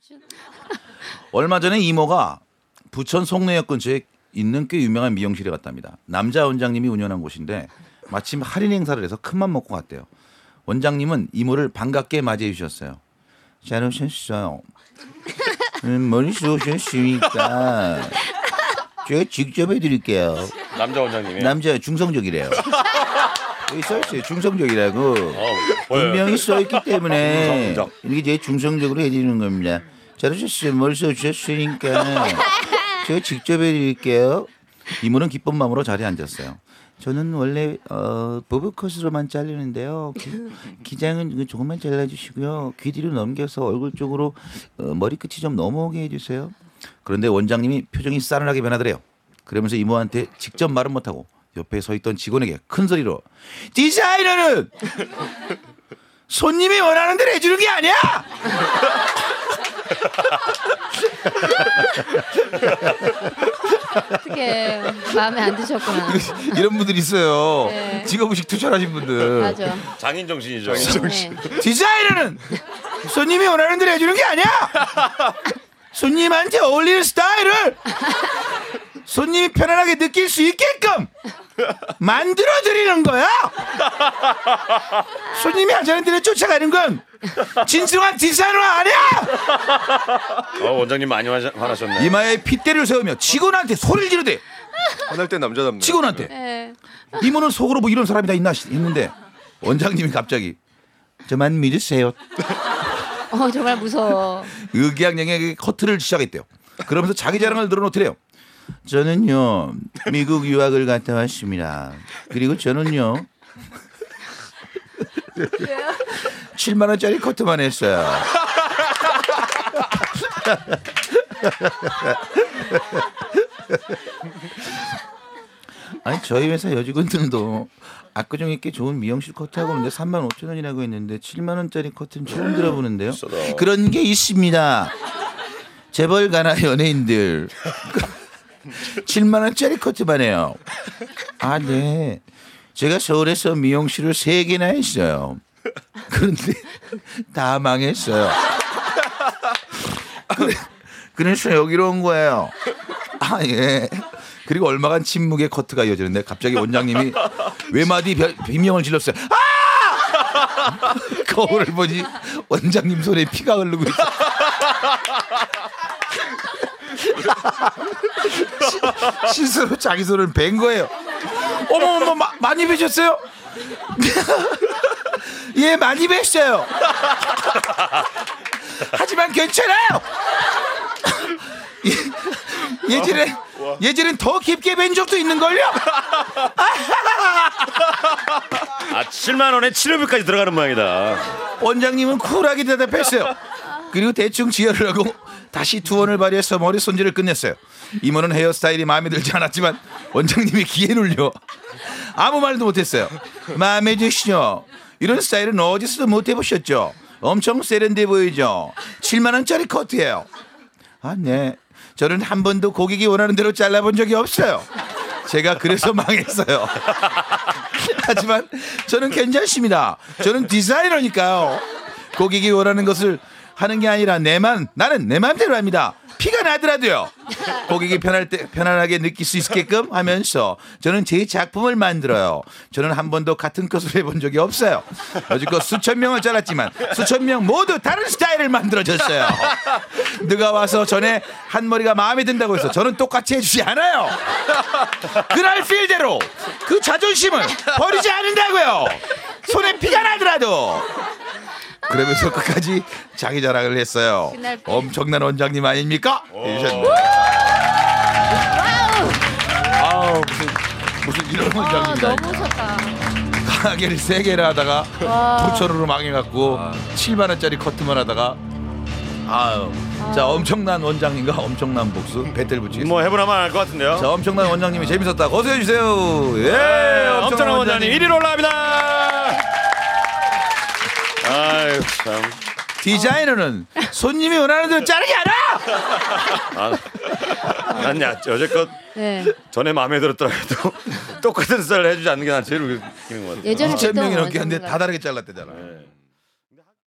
얼마 전에 이모가 부천 송내역 근처에 있는 꽤 유명한 미용실에 갔답니다. 남자 원장님이 운영한 곳인데 마침 할인 행사를 해서 큰맘 먹고 갔대요. 원장님은 이모를 반갑게 맞이해 주셨어요. 잘 오셨어요. 음, 머리 쏘셨으니까 제가 직접 해드릴게요. 남자 원장님이. 남자 중성적이래요. 써있어요. 중성적이라고. 어. 분명히 써있기 때문에 이게 제 중성적으로 해드리는 겁니다. 잘하셨어요. 머리 써주셨으니까 제가 직접 해드릴게요. 이모는 기쁜 마음으로 자리에 앉았어요. 저는 원래 어, 버브컷으로만 자르는데요. 기, 장은 조금만 잘라주시고요. 귀 뒤로 넘겨서 얼굴 쪽으로 어, 머리끝이 좀 넘어오게 해주세요. 그런데 원장님이 표정이 싸늘하게 변하더래요. 그러면서 이모한테 직접 말은 못하고 옆에 서 있던 직원에게 큰 소리로 디자이너는 손님이 원하는 대로 해주는 게 아니야. 어떻게 마음에 안 드셨구나. 이런 분들 있어요. 네. 직업의식 투철하신 분들. 맞아. 장인 정신이죠. 네. 디자이너는 손님이 원하는 대로 해주는 게 아니야. 손님한테 어울리는 스타일을 손님이 편안하게 느낄 수 있게끔 만들어 드리는 거야. 손님이 하자는 대로 쫓아가는 건 진정한 디자이너 아니야. 어, 원장님 많이 화나- 화나셨네. 이마에 핏대를 세우며 직원한테 소리를 지르대. 화날 때 남자답네. 직원한테. 네. 이모는 속으로 뭐 이런 사람이 다 있나 했는데 원장님이 갑자기 저만 믿으세요. 어 정말 무서워. 의기양양하게 커트를 시작했대요. 그러면서 자기 자랑을 늘어놓더래요. 저는요 미국 유학을 갔다 왔습니다. 그리고 저는요 7만 원짜리 커트만 했어요. 아니 저희 회사 여직원들도 압구정 있게 좋은 미용실 커트하고 있는데 3만 5천 원이라고 했는데 7만 원짜리 커트는 처음 들어보는데요. 그런 게 있습니다. 재벌 가나 연예인들 7만 원짜리 커트만 해요. 아 네. 제가 서울에서 미용실을 세 개나 했어요. 그런데 다 망했어요. 그래, 그래서 여기로 온 거예요. 아 예. 그리고 얼마간 침묵의 커트가 이어지는데 갑자기 원장님이 외마디 별- 비명을 질렀어요. 아! 거울을 보니 원장님 손에 피가 흐르고 있어. 시- 스로 자기 손을 벤 거예요. 어머 어머 마- 많이 베셨어요? 예 많이 뱄어요. 하지만 괜찮아요. 예- 예전에 예전엔 더 깊게 뵌 적도 있는 걸요. 아, 7만 원에 700까지 들어가는 모양이다. 원장님은 쿨하게 대답했어요. 그리고 대충 지혈을 하고 다시 투원을 발휘해서 머리 손질을 끝냈어요. 이모는 헤어스타일이 마음에 들지 않았지만 원장님이 기에 눌려 아무 말도 못했어요. 마음에 드시죠? 이런 스타일은 어디서도 못 해보셨죠? 엄청 세련돼 보이죠? 7만 원짜리 커트예요. 아, 네. 저는 한 번도 고객이 원하는 대로 잘라본 적이 없어요. 제가 그래서 망했어요. 하지만 저는 괜찮습니다. 저는 디자이너니까요. 고객이 원하는 것을 하는 게 아니라 내만 나는 내 마음대로 합니다. 피가 나더라도요. 고객이 편할 때 편안하게 느낄 수 있게끔 하면서 저는 제 작품을 만들어요. 저는 한 번도 같은 컷을 해본 적이 없어요. 여지껏 수천 명을 잘랐지만 수천 명 모두 다른 스타일을 만들어줬어요. 누가 와서 전에 한 머리가 마음에 든다고 해서 저는 똑같이 해주지 않아요. 그날 필대로 그 자존심을 버리지 않는다고요. 손에 피가 나더라도. 그러면서 끝까지 자기 자랑을 했어요. 엄청난 원장님 아닙니까? 아우 무슨 무슨 이런 아 원장님이다. 너무 좋다. 가게를 세 개를 하다가 와. 부천으로 망해갖고 7만 원짜리 커트만 하다가 아유 자 엄청난 원장님과 엄청난 복수 배틀 붙이겠습니다. 뭐 해보나만 할것 같은데요. 자 엄청난 원장님이 재밌었다 고소해 주세요. 예 엄청난 원장님 1위로 올라갑니다. 참. 디자이너는 손님이 원하는 대로 자르지 않아. 아, 난 야, 여태껏 네. 전에 마음에 들었더라도 똑같은 스타일을 해주지 않는 게 난 제일 웃기는 것 같아. 예전에 2천 명이 넘게 원장님 다 다르게 잘랐대잖아. 네.